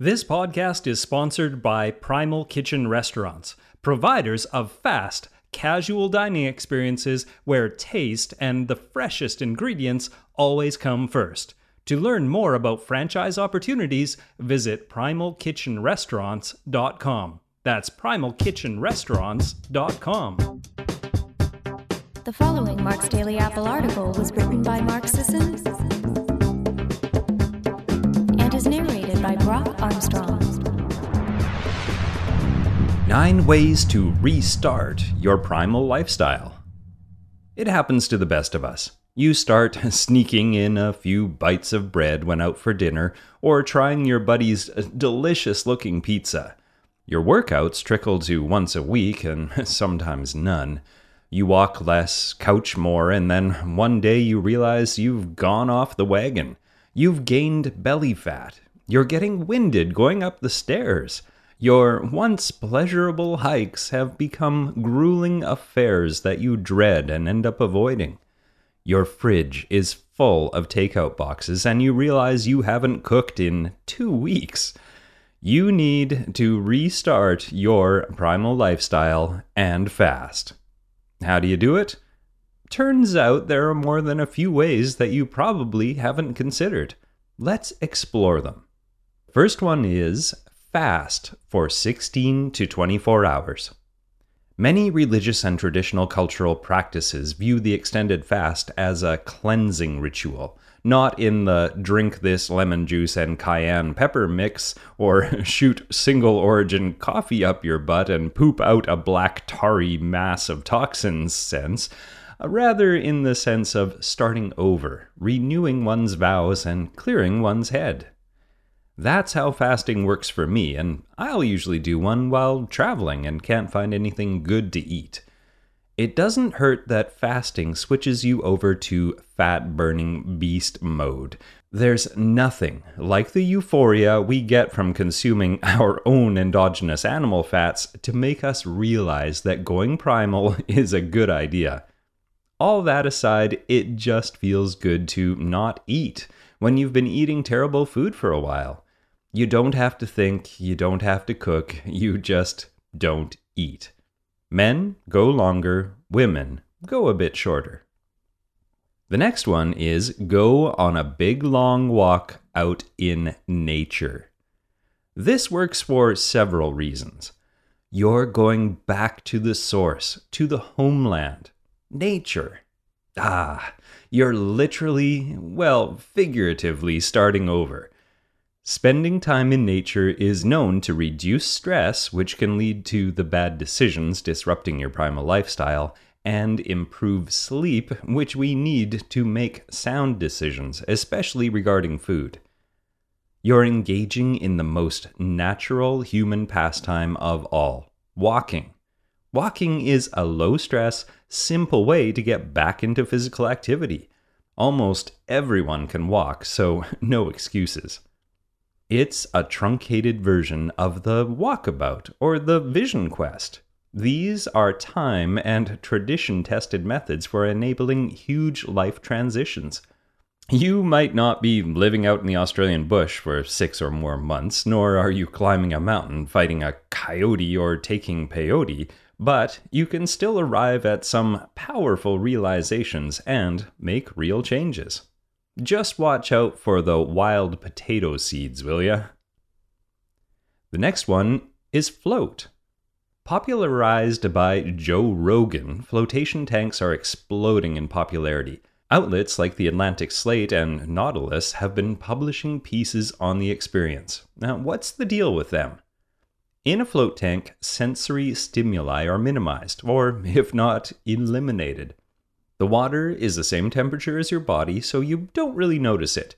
This podcast is sponsored by Primal Kitchen Restaurants, providers of fast, casual dining experiences where taste and the freshest ingredients always come first. To learn more about franchise opportunities, visit primalkitchenrestaurants.com. That's primalkitchenrestaurants.com. The following Mark's Daily Apple article was written by Mark Sisson by Brock Armstrong. Nine ways to restart your primal lifestyle. It happens to the best of us. You start sneaking in a few bites of bread when out for dinner, or trying your buddy's uh, delicious looking pizza. Your workouts trickle to once a week and sometimes none. You walk less, couch more, and then one day you realize you've gone off the wagon. You've gained belly fat. You're getting winded going up the stairs. Your once pleasurable hikes have become grueling affairs that you dread and end up avoiding. Your fridge is full of takeout boxes, and you realize you haven't cooked in two weeks. You need to restart your primal lifestyle and fast. How do you do it? Turns out there are more than a few ways that you probably haven't considered. Let's explore them. First one is fast for 16 to 24 hours. Many religious and traditional cultural practices view the extended fast as a cleansing ritual, not in the drink this lemon juice and cayenne pepper mix or shoot single origin coffee up your butt and poop out a black tarry mass of toxins sense, uh, rather in the sense of starting over, renewing one's vows, and clearing one's head. That's how fasting works for me, and I'll usually do one while traveling and can't find anything good to eat. It doesn't hurt that fasting switches you over to fat burning beast mode. There's nothing like the euphoria we get from consuming our own endogenous animal fats to make us realize that going primal is a good idea. All that aside, it just feels good to not eat when you've been eating terrible food for a while. You don't have to think, you don't have to cook, you just don't eat. Men go longer, women go a bit shorter. The next one is go on a big long walk out in nature. This works for several reasons. You're going back to the source, to the homeland, nature. Ah, you're literally, well, figuratively starting over. Spending time in nature is known to reduce stress, which can lead to the bad decisions disrupting your primal lifestyle, and improve sleep, which we need to make sound decisions, especially regarding food. You're engaging in the most natural human pastime of all walking. Walking is a low stress, simple way to get back into physical activity. Almost everyone can walk, so no excuses. It's a truncated version of the walkabout or the vision quest. These are time and tradition tested methods for enabling huge life transitions. You might not be living out in the Australian bush for six or more months, nor are you climbing a mountain, fighting a coyote, or taking peyote, but you can still arrive at some powerful realizations and make real changes. Just watch out for the wild potato seeds, will ya? The next one is float. Popularized by Joe Rogan, flotation tanks are exploding in popularity. Outlets like the Atlantic Slate and Nautilus have been publishing pieces on the experience. Now, what's the deal with them? In a float tank, sensory stimuli are minimized, or if not, eliminated. The water is the same temperature as your body, so you don't really notice it.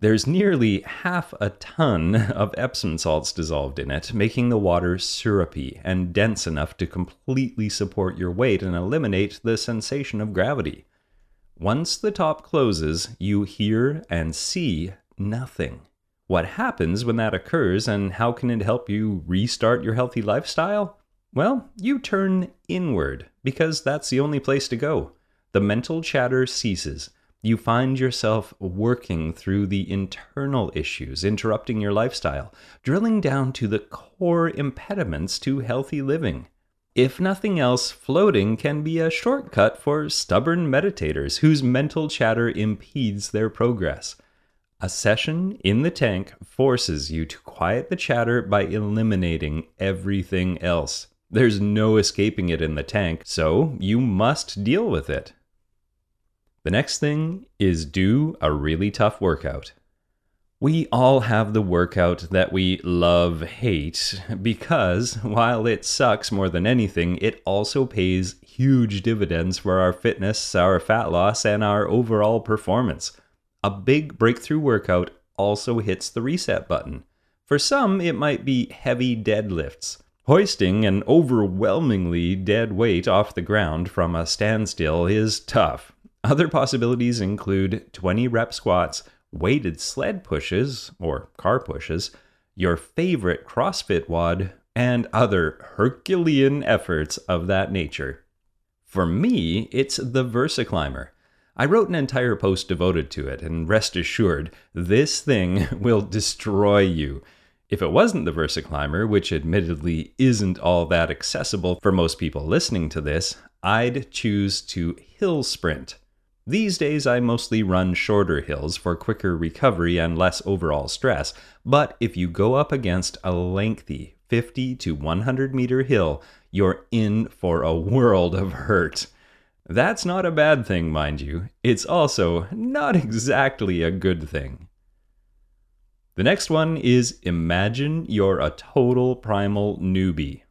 There's nearly half a ton of Epsom salts dissolved in it, making the water syrupy and dense enough to completely support your weight and eliminate the sensation of gravity. Once the top closes, you hear and see nothing. What happens when that occurs, and how can it help you restart your healthy lifestyle? Well, you turn inward, because that's the only place to go. The mental chatter ceases. You find yourself working through the internal issues interrupting your lifestyle, drilling down to the core impediments to healthy living. If nothing else, floating can be a shortcut for stubborn meditators whose mental chatter impedes their progress. A session in the tank forces you to quiet the chatter by eliminating everything else. There's no escaping it in the tank, so you must deal with it. The next thing is do a really tough workout. We all have the workout that we love hate because while it sucks more than anything, it also pays huge dividends for our fitness, our fat loss, and our overall performance. A big breakthrough workout also hits the reset button. For some, it might be heavy deadlifts. Hoisting an overwhelmingly dead weight off the ground from a standstill is tough. Other possibilities include 20 rep squats weighted sled pushes or car pushes, your favorite CrossFit WOD, and other Herculean efforts of that nature. For me, it's the VersaClimber. I wrote an entire post devoted to it, and rest assured, this thing will destroy you. If it wasn't the VersaClimber, which admittedly isn't all that accessible for most people listening to this, I'd choose to hill sprint. These days, I mostly run shorter hills for quicker recovery and less overall stress, but if you go up against a lengthy 50 to 100 meter hill, you're in for a world of hurt. That's not a bad thing, mind you. It's also not exactly a good thing. The next one is Imagine you're a total primal newbie.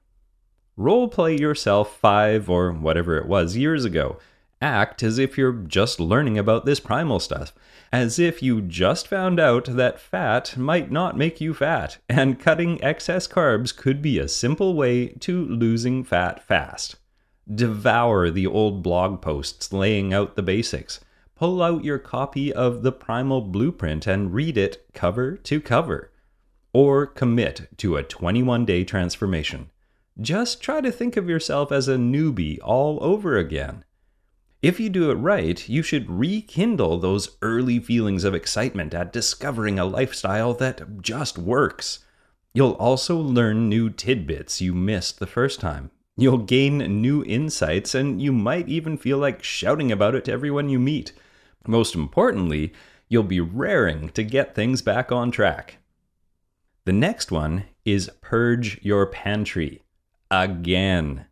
Role play yourself five or whatever it was years ago act as if you're just learning about this primal stuff, as if you just found out that fat might not make you fat, and cutting excess carbs could be a simple way to losing fat fast. Devour the old blog posts laying out the basics. Pull out your copy of the Primal Blueprint and read it cover to cover. Or commit to a 21 day transformation. Just try to think of yourself as a newbie all over again. If you do it right, you should rekindle those early feelings of excitement at discovering a lifestyle that just works. You'll also learn new tidbits you missed the first time. You'll gain new insights, and you might even feel like shouting about it to everyone you meet. Most importantly, you'll be raring to get things back on track. The next one is Purge Your Pantry. Again.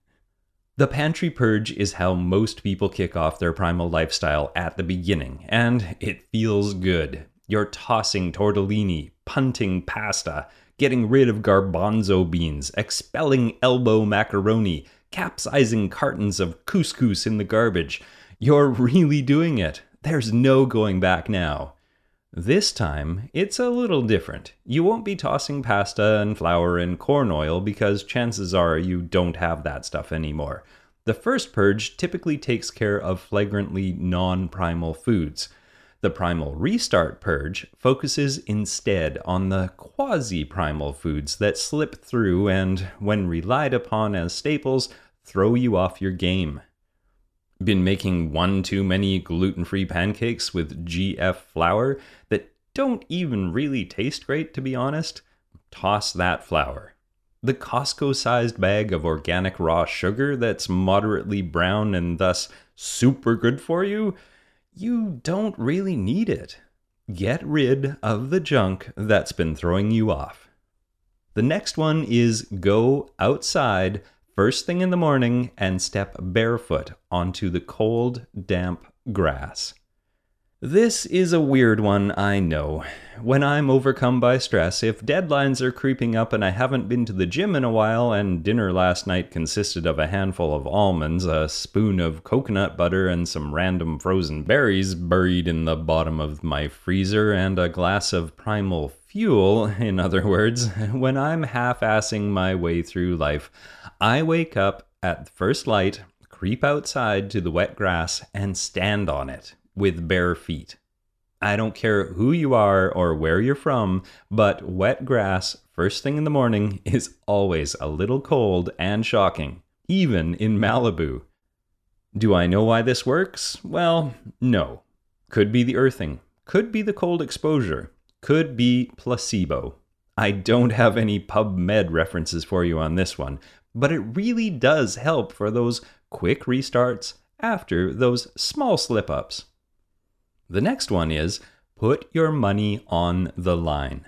The pantry purge is how most people kick off their primal lifestyle at the beginning, and it feels good. You're tossing tortellini, punting pasta, getting rid of garbanzo beans, expelling elbow macaroni, capsizing cartons of couscous in the garbage. You're really doing it. There's no going back now. This time, it's a little different. You won't be tossing pasta and flour and corn oil because chances are you don't have that stuff anymore. The first purge typically takes care of flagrantly non primal foods. The primal restart purge focuses instead on the quasi primal foods that slip through and, when relied upon as staples, throw you off your game. Been making one too many gluten free pancakes with GF flour that don't even really taste great, to be honest? Toss that flour. The Costco sized bag of organic raw sugar that's moderately brown and thus super good for you? You don't really need it. Get rid of the junk that's been throwing you off. The next one is go outside first thing in the morning and step barefoot onto the cold, damp grass. This is a weird one, I know. When I'm overcome by stress, if deadlines are creeping up and I haven't been to the gym in a while, and dinner last night consisted of a handful of almonds, a spoon of coconut butter, and some random frozen berries buried in the bottom of my freezer, and a glass of primal fuel, in other words, when I'm half assing my way through life, I wake up at first light, creep outside to the wet grass, and stand on it with bare feet. I don't care who you are or where you're from, but wet grass first thing in the morning is always a little cold and shocking, even in Malibu. Do I know why this works? Well, no. Could be the earthing, could be the cold exposure, could be placebo. I don't have any PubMed references for you on this one, but it really does help for those quick restarts after those small slip ups. The next one is put your money on the line.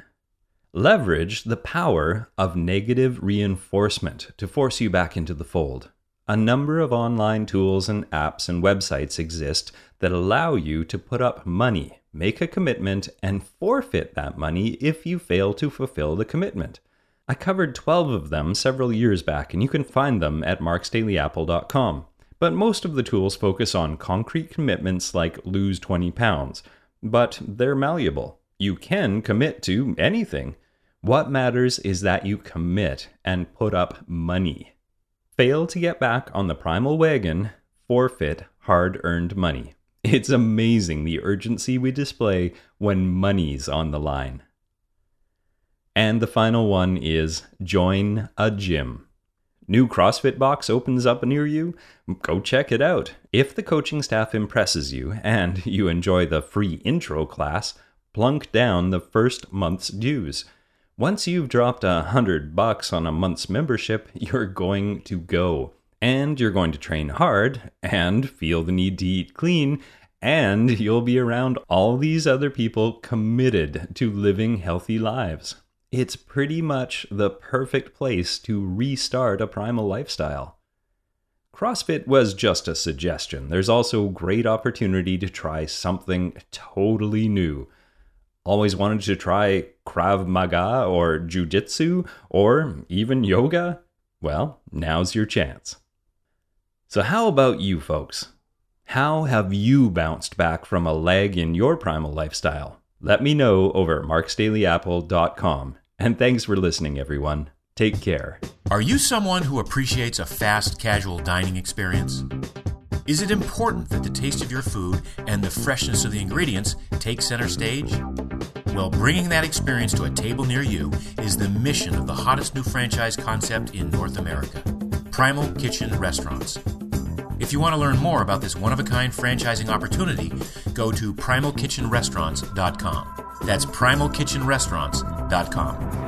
Leverage the power of negative reinforcement to force you back into the fold. A number of online tools and apps and websites exist that allow you to put up money, make a commitment, and forfeit that money if you fail to fulfill the commitment. I covered 12 of them several years back, and you can find them at marksdailyapple.com. But most of the tools focus on concrete commitments like lose 20 pounds, but they're malleable. You can commit to anything. What matters is that you commit and put up money fail to get back on the primal wagon, forfeit hard earned money. It's amazing the urgency we display when money's on the line. And the final one is join a gym. New CrossFit box opens up near you? Go check it out. If the coaching staff impresses you and you enjoy the free intro class, plunk down the first month's dues. Once you've dropped a hundred bucks on a month's membership, you're going to go. And you're going to train hard and feel the need to eat clean, and you'll be around all these other people committed to living healthy lives. It's pretty much the perfect place to restart a primal lifestyle. CrossFit was just a suggestion. There's also great opportunity to try something totally new always wanted to try Krav Maga or Jiu Jitsu or even yoga? Well, now's your chance. So, how about you folks? How have you bounced back from a lag in your primal lifestyle? Let me know over at marksdailyapple.com. And thanks for listening, everyone. Take care. Are you someone who appreciates a fast, casual dining experience? Is it important that the taste of your food and the freshness of the ingredients take center stage? Well, bringing that experience to a table near you is the mission of the hottest new franchise concept in North America Primal Kitchen Restaurants. If you want to learn more about this one of a kind franchising opportunity, go to primalkitchenrestaurants.com. That's primalkitchenrestaurants.com.